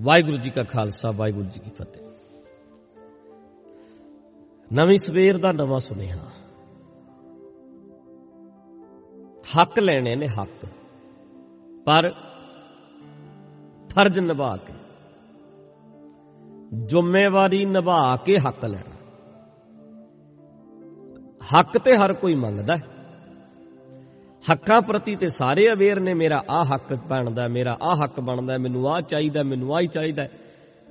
ਵਾਹਿਗੁਰੂ ਜੀ ਕਾ ਖਾਲਸਾ, ਵਾਹਿਗੁਰੂ ਜੀ ਕੀ ਫਤਿਹ। ਨਵੀਂ ਸਵੇਰ ਦਾ ਨਵਾਂ ਸੁਨੇਹਾ। ਹੱਕ ਲੈਣੇ ਨੇ ਹੱਕ, ਪਰ ਫਰਜ਼ ਨਿਭਾ ਕੇ, ਜ਼ਿੰਮੇਵਾਰੀ ਨਿਭਾ ਕੇ ਹੱਕ ਲੈਣਾ। ਹੱਕ ਤੇ ਹਰ ਕੋਈ ਮੰਗਦਾ ਹੈ। ਹੱਕਾਂ ਪ੍ਰਤੀ ਤੇ ਸਾਰੇ ਅਵੇਅਰ ਨੇ, ਮੇਰਾ ਆ ਹੱਕ ਬਣਦਾ, ਮੇਰਾ ਆ ਹੱਕ ਬਣਦਾ, ਮੈਨੂੰ ਆ ਚਾਹੀਦਾ, ਮੈਨੂੰ ਆ ਹੀ ਚਾਹੀਦਾ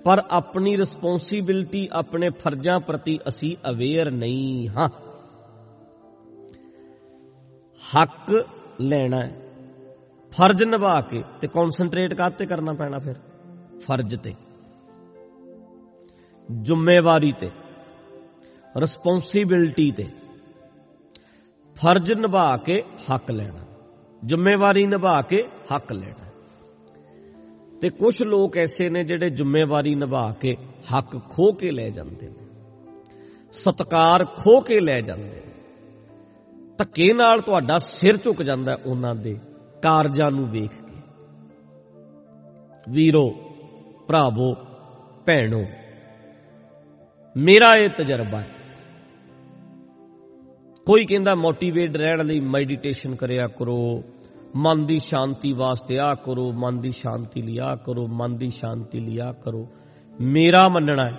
ਪਰ ਆਪਣੀ ਰਿਸਪੌਂਸਿਬਿਲਟੀ ਆਪਣੇ ਫਰਜ਼ਾਂ ਪ੍ਰਤੀ ਅਸੀਂ ਅਵੇਅਰ ਨਹੀਂ ਹਾਂ। ਹੱਕ ਲੈਣਾ ਹੈ। ਫਰਜ਼ ਨਿਭਾ ਕੇ ਤੇ ਕਨਸੈਂਟਰੇਟ ਕਰਤੇ ਕਰਨਾ ਪੈਣਾ ਫਿਰ? ਫਰਜ਼ ਤੇ। ਜ਼ਿੰਮੇਵਾਰੀ ਤੇ। ਰਿਸਪੌਂਸਿਬਿਲਟੀ ਤੇ। ਫਰਜ਼ ਨਿਭਾ ਕੇ ਹੱਕ ਲੈਣਾ, ਜ਼ਿੰਮੇਵਾਰੀ ਨਿਭਾ ਕੇ ਹੱਕ ਲੈਣਾ। ਤੇ ਕੁਝ ਲੋਕ ਐਸੇ ਨੇ ਜਿਹੜੇ ਜ਼ਿੰਮੇਵਾਰੀ ਨਿਭਾ ਕੇ ਹੱਕ ਖੋ ਕੇ ਲੈ ਜਾਂਦੇ ਨੇ, ਸਤਕਾਰ ਖੋ ਕੇ ਲੈ ਜਾਂਦੇ ਨੇ। ਧੱਕੇ ਨਾਲ ਤੁਹਾਡਾ ਸਿਰ ਝੁਕ ਜਾਂਦਾ ਉਹਨਾਂ ਦੇ ਕਾਰਜਾਂ ਨੂੰ ਵੇਖ ਕੇ। ਵੀਰੋ, ਭਰਾਵੋ, ਭੈਣੋ, ਮੇਰਾ ਇਹ ਤਜਰਬਾ ਹੈ ਕੋਈ ਕਹਿੰਦਾ ਮੋਟੀਵੇਟ ਰਹਿਣ ਲਈ ਮੈਡੀਟੇਸ਼ਨ ਕਰਿਆ ਕਰੋ, ਮਨ ਦੀ ਸ਼ਾਂਤੀ ਵਾਸਤੇ ਆ ਕਰੋ, ਮਨ ਦੀ ਸ਼ਾਂਤੀ ਲਈ ਆ ਕਰੋ, ਮਨ ਦੀ ਸ਼ਾਂਤੀ ਲਈ ਆ ਕਰੋ। ਮੇਰਾ ਮੰਨਣਾ ਹੈ,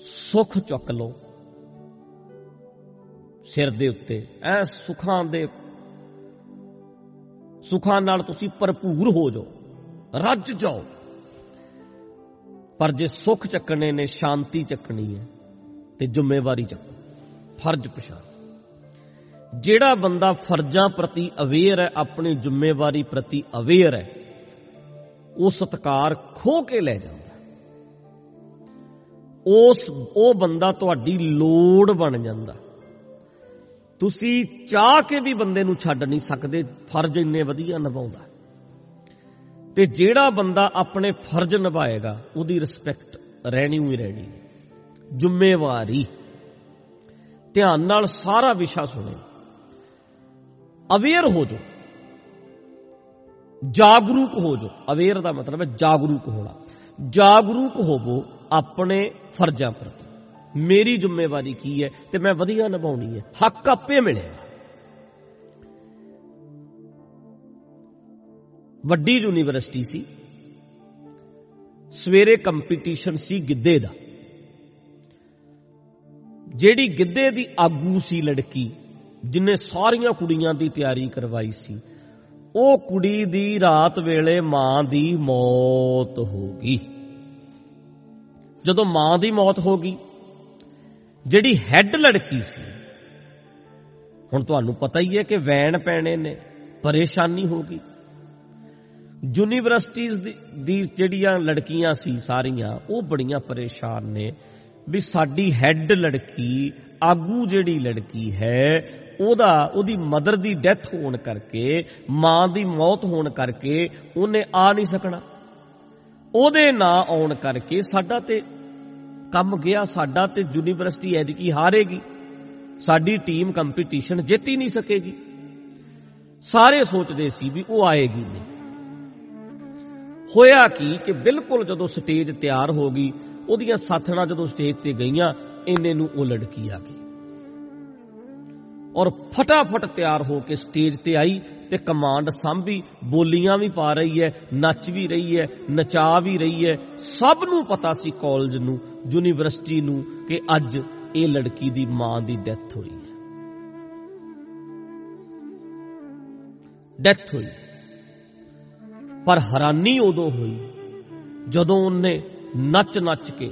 ਸੁਖ ਚੁੱਕ ਲਓ ਸਿਰ ਦੇ ਉੱਤੇ। ਐ ਸੁਖਾਂ ਦੇ, ਸੁਖਾਂ ਨਾਲ ਤੁਸੀਂ ਭਰਪੂਰ ਹੋ ਜਾਓ, ਰੱਜ ਜਾਓ। ਪਰ ਜੇ ਸੁਖ ਚੱਕਣੇ ਨੇ, ਸ਼ਾਂਤੀ ਚੱਕਣੀ ਹੈ, ਤੇ ਜ਼ਿੰਮੇਵਾਰੀ ਚੱਕੋ। ਫਰਜ਼ ਪਛਾਣ। ਜਿਹੜਾ ਬੰਦਾ ਫਰਜ਼ਾਂ ਪ੍ਰਤੀ ਅਵੇਅਰ ਹੈ, ਆਪਣੀ ਜ਼ਿੰਮੇਵਾਰੀ ਪ੍ਰਤੀ ਅਵੇਅਰ ਹੈ, ਉਹ ਸਤਕਾਰ ਖੋ ਕੇ ਲੈ ਜਾਂਦਾ ਉਸ, ਉਹ ਬੰਦਾ ਤੁਹਾਡੀ ਲੋੜ ਬਣ ਜਾਂਦਾ ਤੁਸੀਂ ਚਾਹ ਕੇ ਵੀ ਬੰਦੇ ਨੂੰ ਛੱਡ ਨਹੀਂ ਸਕਦੇ, ਫਰਜ਼ ਇੰਨੇ ਵਧੀਆ ਨਿਭਾਉਂਦਾ ਤੇ ਜਿਹੜਾ ਬੰਦਾ ਆਪਣੇ ਫਰਜ਼ ਨਿਭਾਏਗਾ, ਉਹਦੀ ਰਿਸਪੈਕਟ ਰਹਿਣੀ ਹੀ ਰਹਿਣੀ ਜ਼ਿੰਮੇਵਾਰੀ। ਧਿਆਨ ਨਾਲ ਸਾਰਾ ਵਿਸ਼ਾ ਸੁਣੋ। ਅਵੇਅਰ ਹੋ ਜਾਓ। ਜਾਗਰੂਕ ਹੋ ਜਾਓ। ਅਵੇਅਰ ਦਾ ਮਤਲਬ ਹੈ ਜਾਗਰੂਕ ਹੋਣਾ। ਜਾਗਰੂਕ ਹੋਵੋ ਆਪਣੇ ਫਰਜ਼ਾਂ ਪ੍ਰਤੀ। ਮੇਰੀ ਜ਼ਿੰਮੇਵਾਰੀ ਕੀ ਹੈ ਤੇ ਮੈਂ ਵਧੀਆ ਨਿਭਾਉਣੀ ਹੈ। ਹੱਕ ਆਪੇ ਮਿਲੇਗਾ ਵੱਡੀ ਯੂਨੀਵਰਸਿਟੀ ਸੀ। ਸਵੇਰੇ ਕੰਪੀਟੀਸ਼ਨ ਸੀ ਗਿੱਧੇ ਦਾ। ਜਿਹੜੀ ਗਿੱਧੇ ਦੀ ਆਗੂ ਸੀ ਲੜਕੀ, ਜਿਨੇ ਸਾਰੀਆਂ ਕੁੜੀਆਂ ਦੀ ਤਿਆਰੀ ਕਰਵਾਈ ਸੀ, ਉਹ ਕੁੜੀ ਦੀ ਰਾਤ ਵੇਲੇ ਮਾਂ ਦੀ ਮੌਤ ਹੋ ਗਈ। ਜਦੋਂ ਮਾਂ ਦੀ ਮੌਤ ਹੋ ਗਈ, ਜਿਹੜੀ ਹੈੱਡ ਲੜਕੀ ਸੀ, ਹੁਣ ਤੁਹਾਨੂੰ ਪਤਾ ਹੀ ਹੈ ਕਿ ਵੈਣ ਪੈਣੇ ਨੇ, ਪਰੇਸ਼ਾਨੀ ਹੋ ਗਈ। ਯੂਨੀਵਰਸਿਟੀਆਂ ਦੀ ਜਿਹੜੀਆਂ ਲੜਕੀਆਂ ਸੀ ਸਾਰੀਆਂ, ਉਹ ਬੜੀਆਂ ਪਰੇਸ਼ਾਨ ਨੇ। ਵੀ ਸਾਡੀ ਹੈੱਡ ਲੜਕੀ, ਆਗੂ ਜਿਹੜੀ ਲੜਕੀ ਹੈ, ਉਹਦਾ, ਉਹਦੀ ਮਦਰ ਦੀ ਡੈਥ ਹੋਣ ਕਰਕੇ, ਮਾਂ ਦੀ ਮੌਤ ਹੋਣ ਕਰਕੇ ਉਹਨੇ ਆ ਨਹੀਂ ਸਕਣਾ। ਉਹਦੇ ਨਾਂ ਆਉਣ ਕਰਕੇ ਸਾਡਾ ਤੇ ਕੰਮ ਗਿਆ, ਸਾਡਾ ਤੇ ਯੂਨੀਵਰਸਿਟੀ ਐਦਕੀ ਹਾਰੇਗੀ। ਸਾਡੀ ਟੀਮ ਕੰਪੀਟੀਸ਼ਨ ਜਿੱਤ ਹੀ ਨਹੀਂ ਸਕੇਗੀ। ਸਾਰੇ ਸੋਚਦੇ ਸੀ ਵੀ ਉਹ ਆਏਗੀ ਨਹੀਂ। ਹੋਇਆ ਕੀ ਕਿ ਬਿਲਕੁਲ ਜਦੋਂ ਸਟੇਜ ਤਿਆਰ ਹੋ ਗਈ ਉਹਦੀਆਂ ਸਾਥਣਾ ਜਦੋਂ ਸਟੇਜ ਤੇ ਗਈਆਂ, ਇੰਨੇ ਨੂੰ ਉਹ ਲੜਕੀ ਆ ਗਈ। ਔਰ ਫਟਾਫਟ ਤਿਆਰ ਹੋ ਕੇ ਸਟੇਜ ਤੇ ਆਈ ਤੇ ਕਮਾਂਡ ਸੰਭੀ, ਬੋਲੀਆਂ ਵੀ ਪਾ ਰਹੀ ਹੈ, ਨੱਚ ਵੀ ਰਹੀ ਹੈ, ਨਚਾ ਵੀ ਰਹੀ ਹੈ। ਸਭ ਨੂੰ ਪਤਾ ਸੀ ਕਾਲਜ ਨੂੰ, ਯੂਨੀਵਰਸਿਟੀ ਨੂੰ ਕਿ ਅੱਜ ਇਹ ਲੜਕੀ ਦੀ ਮਾਂ ਦੀ ਡੈਥ ਹੋਈ ਹੈ। ਡੈਥ ਹੋਈ। ਪਰ ਹੈਰਾਨੀ ਉਦੋਂ ਹੋਈ ਜਦੋਂ ਉਹਨੇ ਨੱਚ ਨੱਚ ਕੇ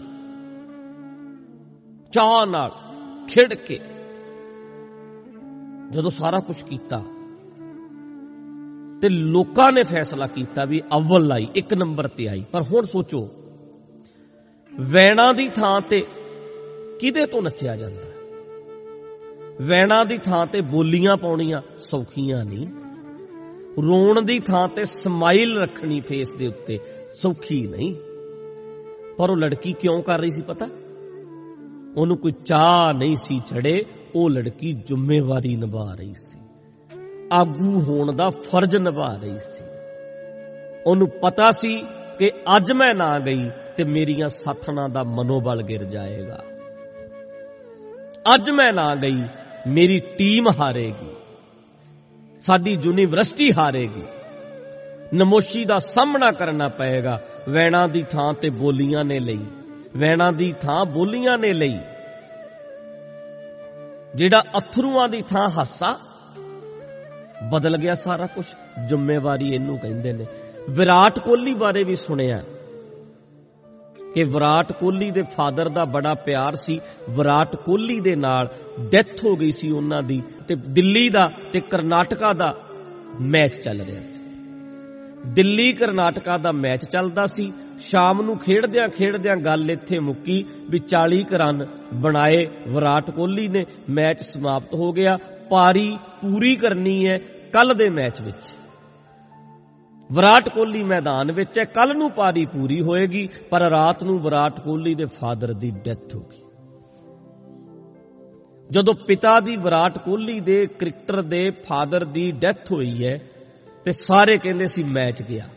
ਚਾਹ ਨਾਲ ਖਿੜ ਕੇ ਜਦੋਂ ਸਾਰਾ ਕੁਝ ਕੀਤਾ ਤੇ ਲੋਕਾਂ ਨੇ ਫੈਸਲਾ ਕੀਤਾ ਵੀ ਅਵਲ ਆਈ, ਇੱਕ ਨੰਬਰ ਤੇ ਆਈ। ਪਰ ਹੁਣ ਸੋਚੋ, ਵੈਣਾ ਦੀ ਥਾਂ ਤੇ ਕਿਹਦੇ ਤੋਂ ਨੱਚਿਆ ਜਾਂਦਾ? ਵੈਣਾ ਦੀ ਥਾਂ ਤੇ ਬੋਲੀਆਂ ਪਾਉਣੀਆਂ ਸੌਖੀਆਂ ਨਹੀਂ। ਰੋਣ ਦੀ ਥਾਂ ਤੇ ਸਮਾਈਲ ਰੱਖਣੀ ਫੇਸ ਦੇ ਉੱਤੇ ਸੌਖੀ ਨਹੀਂ। ਪਰ ਉਹ ਲੜਕੀ ਕਿਉਂ ਕਰ ਰਹੀ ਸੀ ਪਤਾ? ਉਹਨੂੰ ਕੋਈ ਚਾਹ ਨਹੀਂ ਸੀ ਚੜੇ, ਉਹ ਲੜਕੀ ਜ਼ਿੰਮੇਵਾਰੀ ਨਿਭਾ ਰਹੀ ਸੀ। ਆਗੂ ਹੋਣ ਦਾ ਫਰਜ਼ ਨਿਭਾ ਰਹੀ ਸੀ। ਉਹਨੂੰ ਪਤਾ ਸੀ ਕਿ ਅੱਜ ਮੈਂ ਨਾ ਗਈ ਤੇ ਮੇਰੀਆਂ ਸਾਥਣਾਂ ਦਾ ਮਨੋਬਲ ਗਿਰ ਜਾਏਗਾ। ਅੱਜ ਮੈਂ ਨਾ ਗਈ, ਮੇਰੀ ਟੀਮ ਹਾਰੇਗੀ। ਸਾਡੀ ਯੂਨੀਵਰਸਿਟੀ ਹਾਰੇਗੀ। ਨਮੋਸ਼ੀ ਦਾ ਸਾਹਮਣਾ ਕਰਨਾ ਪਏਗਾ। ਵੈਣਾ ਦੀ ਥਾਂ ਤੇ ਬੋਲੀਆਂ ਨੇ ਲਈ। ਵੈਣਾ ਦੀ ਥਾਂ ਬੋਲੀਆਂ ਨੇ ਲਈ। ਜਿਹੜਾ ਅਥਰੂਆਂ ਦੀ ਥਾਂ ਹਾਸਾ, ਬਦਲ ਗਿਆ ਸਾਰਾ ਕੁਝ ਜ਼ਿੰਮੇਵਾਰੀ ਇਹਨੂੰ ਕਹਿੰਦੇ ਨੇ। ਵਿਰਾਟ ਕੋਹਲੀ ਬਾਰੇ ਵੀ ਸੁਣਿਆ। ਕਿ ਵਿਰਾਟ ਕੋਹਲੀ ਦੇ ਫਾਦਰ ਦਾ ਬੜਾ ਪਿਆਰ ਸੀ। ਵਿਰਾਟ ਕੋਹਲੀ ਦੇ ਨਾਲ ਡੈਥ ਹੋ ਗਈ ਸੀ ਉਹਨਾਂ ਦੀ। ਤੇ ਦਿੱਲੀ ਦਾ ਤੇ ਕਰਨਾਟਕਾ ਦਾ ਮੈਚ ਚੱਲ ਰਿਹਾ ਸੀ। ਦਿੱਲੀ ਕਰਨਾਟਕਾ ਦਾ ਮੈਚ ਚੱਲਦਾ ਸੀ। ਸ਼ਾਮ ਨੂੰ ਖੇਡਦਿਆਂ ਖੇਡਦਿਆਂ ਗੱਲ ਇੱਥੇ ਮੁੱਕੀ ਵੀ 40 ਕ ਰਨ ਬਣਾਏ। ਵਿਰਾਟ ਕੋਹਲੀ ਨੇ ਮੈਚ ਸਮਾਪਤ ਹੋ ਗਿਆ। ਪਾਰੀ ਪੂਰੀ ਕਰਨੀ ਹੈ ਕੱਲ ਦੇ ਮੈਚ ਵਿੱਚ। ਵਿਰਾਟ ਕੋਹਲੀ ਮੈਦਾਨ ਵਿੱਚ ਹੈ। ਕੱਲ ਨੂੰ ਪਾਰੀ ਪੂਰੀ ਹੋਏਗੀ, ਪਰ ਰਾਤ ਨੂੰ ਵਿਰਾਟ ਕੋਹਲੀ ਦੇ ਫਾਦਰ ਦੀ ਡੈਥ ਹੋ ਗਈ। ਜਦੋਂ ਪਿਤਾ ਦੀ ਵਿਰਾਟ ਕੋਹਲੀ ਦੇ ਕ੍ਰਿਕਟਰ ਦੇ ਫਾਦਰ ਦੀ ਡੈਥ ਹੋਈ ਹੈ ਤੇ ਸਾਰੇ ਕਹਿੰਦੇ ਸੀ ਮੈਚ ਗਿਆ।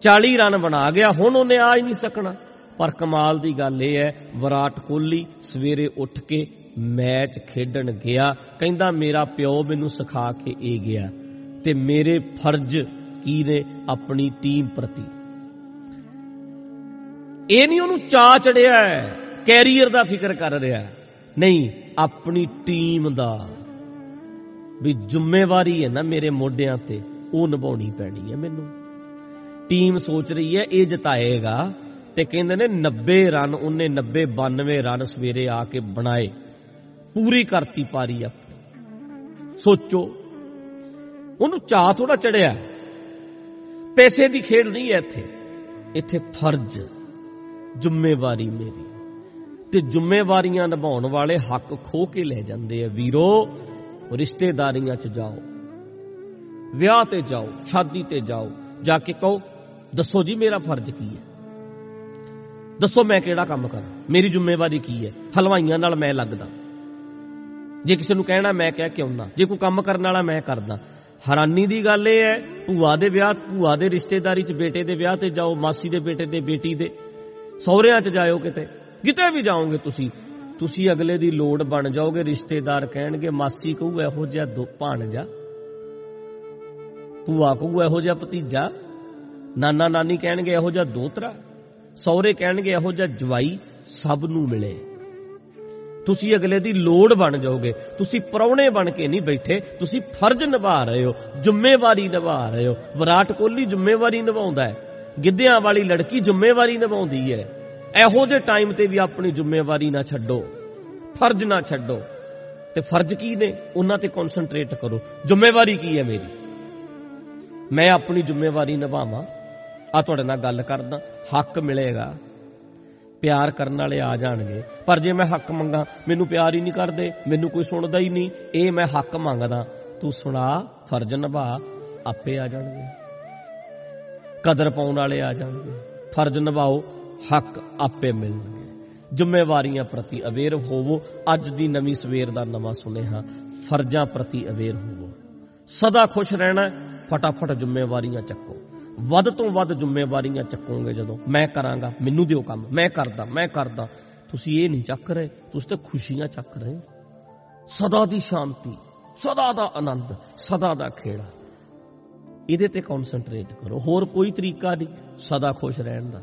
40 ਰਨ ਬਣਾ ਗਿਆ, ਹੁਣ ਉਹਨੇ ਆ ਹੀ ਨਹੀਂ ਸਕਣਾ। ਪਰ ਕਮਾਲ ਦੀ ਗੱਲ ਇਹ ਹੈ, ਵਿਰਾਟ ਕੋਹਲੀ ਸਵੇਰੇ ਉੱਠ ਕੇ ਮੈਚ ਖੇਡਣ ਗਿਆ। ਕਹਿੰਦਾ, ਮੇਰਾ ਪਿਓ ਮੈਨੂੰ ਸਿਖਾ ਕੇ ਇਹ ਗਿਆ ਤੇ ਮੇਰੇ ਫਰਜ਼ ਕੀ ਨੇ ਆਪਣੀ ਟੀਮ ਪ੍ਰਤੀ? ਇਹ ਨਹੀਂ ਉਹਨੂੰ ਚਾ ਚੜਿਆ ਕੈਰੀਅਰ ਦਾ ਫਿਕਰ ਕਰ ਰਿਹਾ ਨਹੀਂ, ਆਪਣੀ ਟੀਮ ਦਾ। ਵੀ ਜ਼ਿੰਮੇਵਾਰੀ ਹੈ ਨਾ ਮੇਰੇ ਮੋਢਿਆਂ ਤੇ, ਉਹ ਨਿਭਾਉਣੀ ਪੈਣੀ ਹੈ ਮੈਨੂੰ। ਟੀਮ ਸੋਚ ਰਹੀ ਹੈ, ਇਹ ਜਿਤਾਏਗਾ ਤੇ ਕਹਿੰਦੇ ਨੇ 90 ਰਨ, ਉਹਨੇ 90 92 ਰਨ ਸਵੇਰੇ ਆ ਕੇ ਬਣਾਏ। ਪੂਰੀ ਕਰਤੀ ਪਾਰੀ ਆਪਣੀ। ਸੋਚੋ, ਉਹਨੂੰ ਚਾਹ ਥੋੜਾ ਚੜਿਆ। ਪੈਸੇ ਦੀ ਖੇਡ ਨਹੀਂ ਹੈ ਇੱਥੇ। ਇੱਥੇ ਫਰਜ਼, ਜ਼ਿੰਮੇਵਾਰੀ ਮੇਰੀ। ਤੇ ਜ਼ਿੰਮੇਵਾਰੀਆਂ ਨਿਭਾਉਣ ਵਾਲੇ ਹੱਕ ਖੋ ਕੇ ਲੈ ਜਾਂਦੇ ਆ। ਵੀਰੋ ਰਿਸ਼ਤੇਦਾਰੀਆਂ 'ਚ ਜਾਓ, ਵਿਆਹ ਤੇ ਜਾਓ, ਸ਼ਾਦੀ ਤੇ ਜਾਓ, ਜਾ ਕੇ ਕਹੋ, ਦੱਸੋ ਜੀ ਮੇਰਾ ਫਰਜ਼ ਕੀ ਹੈ? ਦੱਸੋ ਮੈਂ ਕਿਹੜਾ ਕੰਮ ਕਰਾਂ? ਮੇਰੀ ਜ਼ਿੰਮੇਵਾਰੀ ਕੀ ਹੈ? ਹਲਵਾਈਆਂ ਨਾਲ ਮੈਂ ਲੱਗਦਾ। ਜੇ ਕਿਸੇ ਨੂੰ ਕਹਿਣਾ ਮੈਂ ਕਹਿ ਕੇ ਆਉਣਾ ਜੇ ਕੋਈ ਕੰਮ ਕਰਨ ਵਾਲਾ ਮੈਂ ਕਰਦਾ, ਹੈਰਾਨੀ ਦੀ ਗੱਲ ਇਹ ਹੈ, ਭੂਆ ਦੇ ਵਿਆਹ, ਭੂਆ ਦੇ ਰਿਸ਼ਤੇਦਾਰੀ 'ਚ, ਬੇਟੇ ਦੇ ਵਿਆਹ ਤੇ ਜਾਓ, ਮਾਸੀ ਦੇ ਬੇਟੇ ਦੇ, ਬੇਟੀ ਦੇ ਸਹੁਰਿਆਂ 'ਚ ਜਾਇਓ ਕਿਤੇ ਕਿਤੇ ਵੀ ਜਾਓਗੇ ਤੁਸੀਂ ਤੁਸੀਂ ਅਗਲੇ ਦੀ ਲੋੜ ਬਣ ਜਾਓਗੇ, ਰਿਸ਼ਤੇਦਾਰ ਕਹਿਣਗੇ, ਮਾਸੀ ਕਹੂ, ਇਹੋ ਜਿਹਾ ਦੋ ਭਾਣਜਾ। ਭੂਆ ਕਹੂ, ਇਹੋ ਜਿਹਾ ਭਤੀਜਾ। ਨਾਨਾ ਨਾਨੀ ਕਹਿਣਗੇ, ਇਹੋ ਜਿਹਾ ਦੋਤਰਾ। ਸਹੁਰੇ ਕਹਿਣਗੇ, ਇਹੋ ਜਿਹਾ ਜਵਾਈ ਸਭ ਨੂੰ ਮਿਲੇ। ਤੁਸੀਂ ਅਗਲੇ ਦੀ ਲੋੜ ਬਣ ਜਾਓਗੇ। ਤੁਸੀਂ ਪਰੌਣੇ ਬਣ ਕੇ ਨਹੀਂ ਬੈਠੇ। ਤੁਸੀਂ ਫਰਜ਼ ਨਿਭਾ ਰਹੇ ਹੋ, ਜ਼ਿੰਮੇਵਾਰੀ ਨਿਭਾ ਰਹੇ ਹੋ। ਵਿਰਾਟ ਕੋਹਲੀ ਜ਼ਿੰਮੇਵਾਰੀ ਨਿਭਾਉਂਦਾ ਹੈ। ਗਿੱਧਿਆਂ ਵਾਲੀ ਲੜਕੀ ਜ਼ਿੰਮੇਵਾਰੀ ਨਿਭਾਉਂਦੀ ਹੈ। ਇਹੋ ਜਿਹੇ ਟਾਈਮ ਤੇ ਵੀ ਆਪਣੀ ਜ਼ਿੰਮੇਵਾਰੀ ਨਾ ਛੱਡੋ, ਫਰਜ਼ ਨਾ ਛੱਡੋ। ਤੇ ਫਰਜ਼ ਕੀ ਨੇ? ਉਹਨਾਂ ਤੇ ਕਨਸੈਂਟਰੇਟ ਕਰੋ। ਜ਼ਿੰਮੇਵਾਰੀ ਕੀ ਹੈ ਮੇਰੀ? ਮੈਂ ਆਪਣੀ ਜ਼ਿੰਮੇਵਾਰੀ ਨਿਭਾਵਾਂ। ਆ ਤੁਹਾਡੇ ਨਾਲ ਗੱਲ ਕਰਦਾ। ਹੱਕ ਮਿਲੇਗਾ। ਪਿਆਰ ਕਰਨ ਵਾਲੇ ਆ ਜਾਣਗੇ। ਪਰ ਜੇ ਮੈਂ ਹੱਕ ਮੰਗਾ, ਮੈਨੂੰ ਪਿਆਰ ਹੀ ਨਹੀਂ ਕਰਦੇ, ਮੈਨੂੰ ਕੋਈ ਸੁਣਦਾ ਹੀ ਨਹੀਂ। ਇਹ ਮੈਂ ਹੱਕ ਮੰਗਦਾ। ਤੂੰ ਸੁਣਾ, ਫਰਜ਼ ਨਿਭਾ, ਆਪੇ ਆ ਜਾਣਗੇ। ਕਦਰ ਪਾਉਣ ਵਾਲੇ ਆ ਜਾਣਗੇ। ਫਰਜ਼ ਨਿਭਾਓ। ਹੱਕ ਆਪੇ ਮਿਲਣਗੇ। ਜ਼ਿੰਮੇਵਾਰੀਆਂ ਪ੍ਰਤੀ ਅਵੇਅਰ ਹੋਵੋ। ਅੱਜ ਦੀ ਨਵੀਂ ਸਵੇਰ ਦਾ ਨਵਾਂ ਸੁਨੇਹਾ, ਫਰਜ਼ਾਂ ਪ੍ਰਤੀ ਅਵੇਅਰ ਹੋਵੋ। ਸਦਾ ਖੁਸ਼ ਰਹਿਣਾ, ਫਟਾਫਟ ਜ਼ਿੰਮੇਵਾਰੀਆਂ ਚੱਕੋ। ਵੱਧ ਤੋਂ ਵੱਧ ਜ਼ਿੰਮੇਵਾਰੀਆਂ ਚੱਕੋਗੇ ਜਦੋਂ, ਮੈਂ ਕਰਾਂਗਾ, ਮੈਨੂੰ ਦਿਓ ਕੰਮ, ਮੈਂ ਕਰਦਾ ਮੈਂ ਕਰਦਾ। ਤੁਸੀਂ ਇਹ ਨਹੀਂ ਚੱਕ ਰਹੇ, ਤੁਸੀਂ ਤਾਂ ਖੁਸ਼ੀਆਂ ਚੱਕ ਰਹੇ ਹੋ। ਸਦਾ ਦੀ ਸ਼ਾਂਤੀ, ਸਦਾ ਦਾ ਆਨੰਦ, ਸਦਾ ਦਾ ਖੇੜਾ। ਇਹਦੇ ਤੇ ਕਨਸੈਂਟਰੇਟ ਕਰੋ। ਹੋਰ ਕੋਈ ਤਰੀਕਾ ਨਹੀਂ, ਸਦਾ ਖੁਸ਼ ਰਹਿਣ ਦਾ।